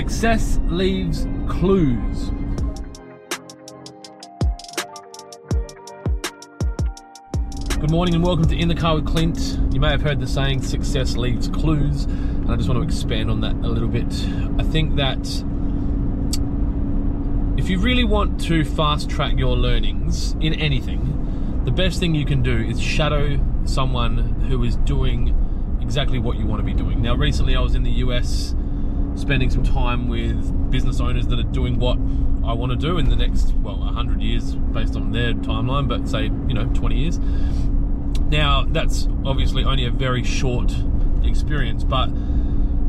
Success leaves clues. Good morning and welcome to In the Car with Clint. You may have heard the saying, success leaves clues, and I just want to expand on that a little bit. I think that if you really want to fast track your learnings in anything, the best thing you can do is shadow someone who is doing exactly what you want to be doing. Now, recently I was in the US spending some time with business owners that are doing what I want to do in the next, well, 100 years based on their timeline, but say, you know, 20 years. Now, that's obviously only a very short experience, but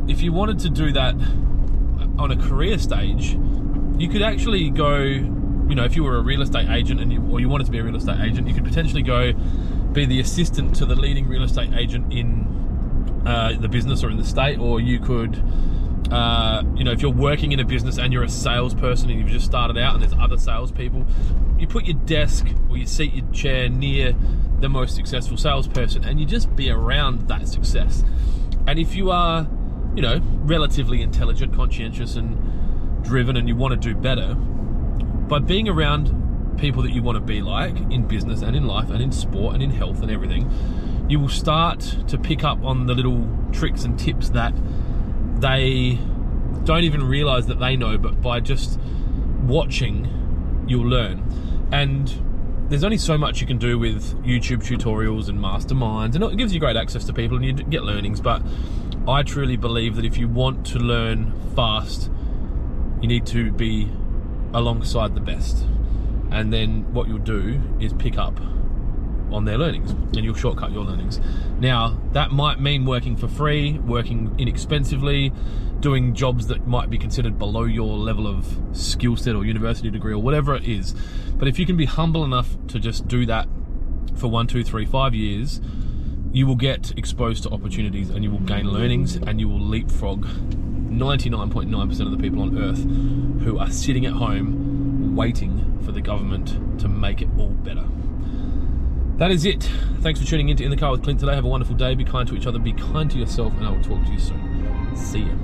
if you wanted to do that on a career stage, you could actually go, you know, if you were a real estate agent and you, or you wanted to be a real estate agent, you could potentially go be the assistant to the leading real estate agent in uh, the business or in the state, or you could uh, you know, if you're working in a business and you're a salesperson and you've just started out and there's other salespeople, you put your desk or your seat, your chair near the most successful salesperson and you just be around that success. And if you are, you know, relatively intelligent, conscientious, and driven and you want to do better, by being around people that you want to be like in business and in life and in sport and in health and everything, you will start to pick up on the little tricks and tips that they don't even realize that they know, but by just watching, you'll learn. And there's only so much you can do with YouTube tutorials and masterminds, and it gives you great access to people and you get learnings. But I truly believe that if you want to learn fast, you need to be alongside the best. And then what you'll do is pick up on their learnings and you'll shortcut your learnings. Now, that might mean working for free, working inexpensively, doing jobs that might be considered below your level of skill set or university degree or whatever it is. But if you can be humble enough to just do that for one, two, three, five years, you will get exposed to opportunities and you will gain learnings and you will leapfrog 99.9% of the people on earth who are sitting at home waiting for the government to make it all better. That is it. Thanks for tuning in to In the Car with Clint today. Have a wonderful day. Be kind to each other. Be kind to yourself. And I will talk to you soon. See ya.